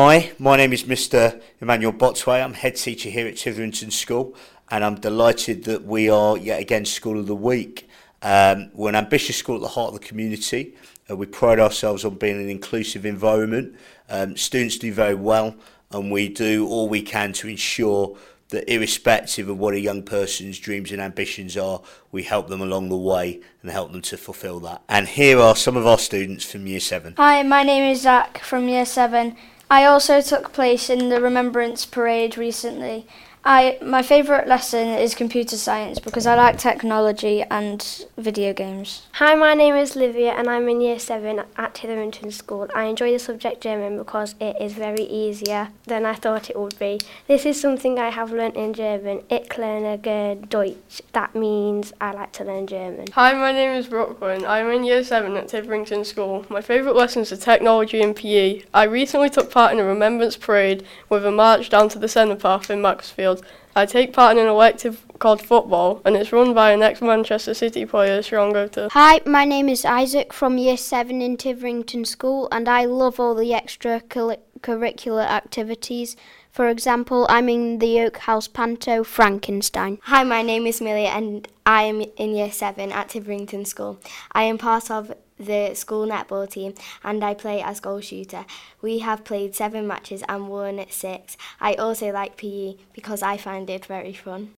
Hi, my name is Mr. Emmanuel Botsway. I'm head teacher here at Tytherington School, and I'm delighted that we are yet again School of the Week. Um, we're an ambitious school at the heart of the community. Uh, we pride ourselves on being an inclusive environment. Um, students do very well, and we do all we can to ensure that irrespective of what a young person's dreams and ambitions are, we help them along the way and help them to fulfil that. And here are some of our students from Year 7. Hi, my name is Zach from Year 7. I also took place in the Remembrance Parade recently I my favourite lesson is computer science because I like technology and video games. Hi, my name is Livia and I'm in year 7 at Tytherington School. I enjoy the subject German because it is very easier than I thought it would be. This is something I have learnt in German. Ich lerne Deutsch. That means I like to learn German. Hi, my name is Brooklyn. I'm in year 7 at Tytherington School. My favourite lessons are technology and PE. I recently took part in a remembrance parade with a march down to the centre path in Macclesfield. I take part in an elective called football, and it's run by an ex-Manchester City player, Shaun Goater. Hi, my name is Isaac from Year 7 in Tytherington School, and I love all the extracurricular activities. For example, I'm in the Oak House Panto Frankenstein. Hi, my name is Millie, and I am in Year 7 at Tytherington School. I am part of the school netball team and I play as goal shooter. We have played seven matches and won six. I also like PE because I find it very fun.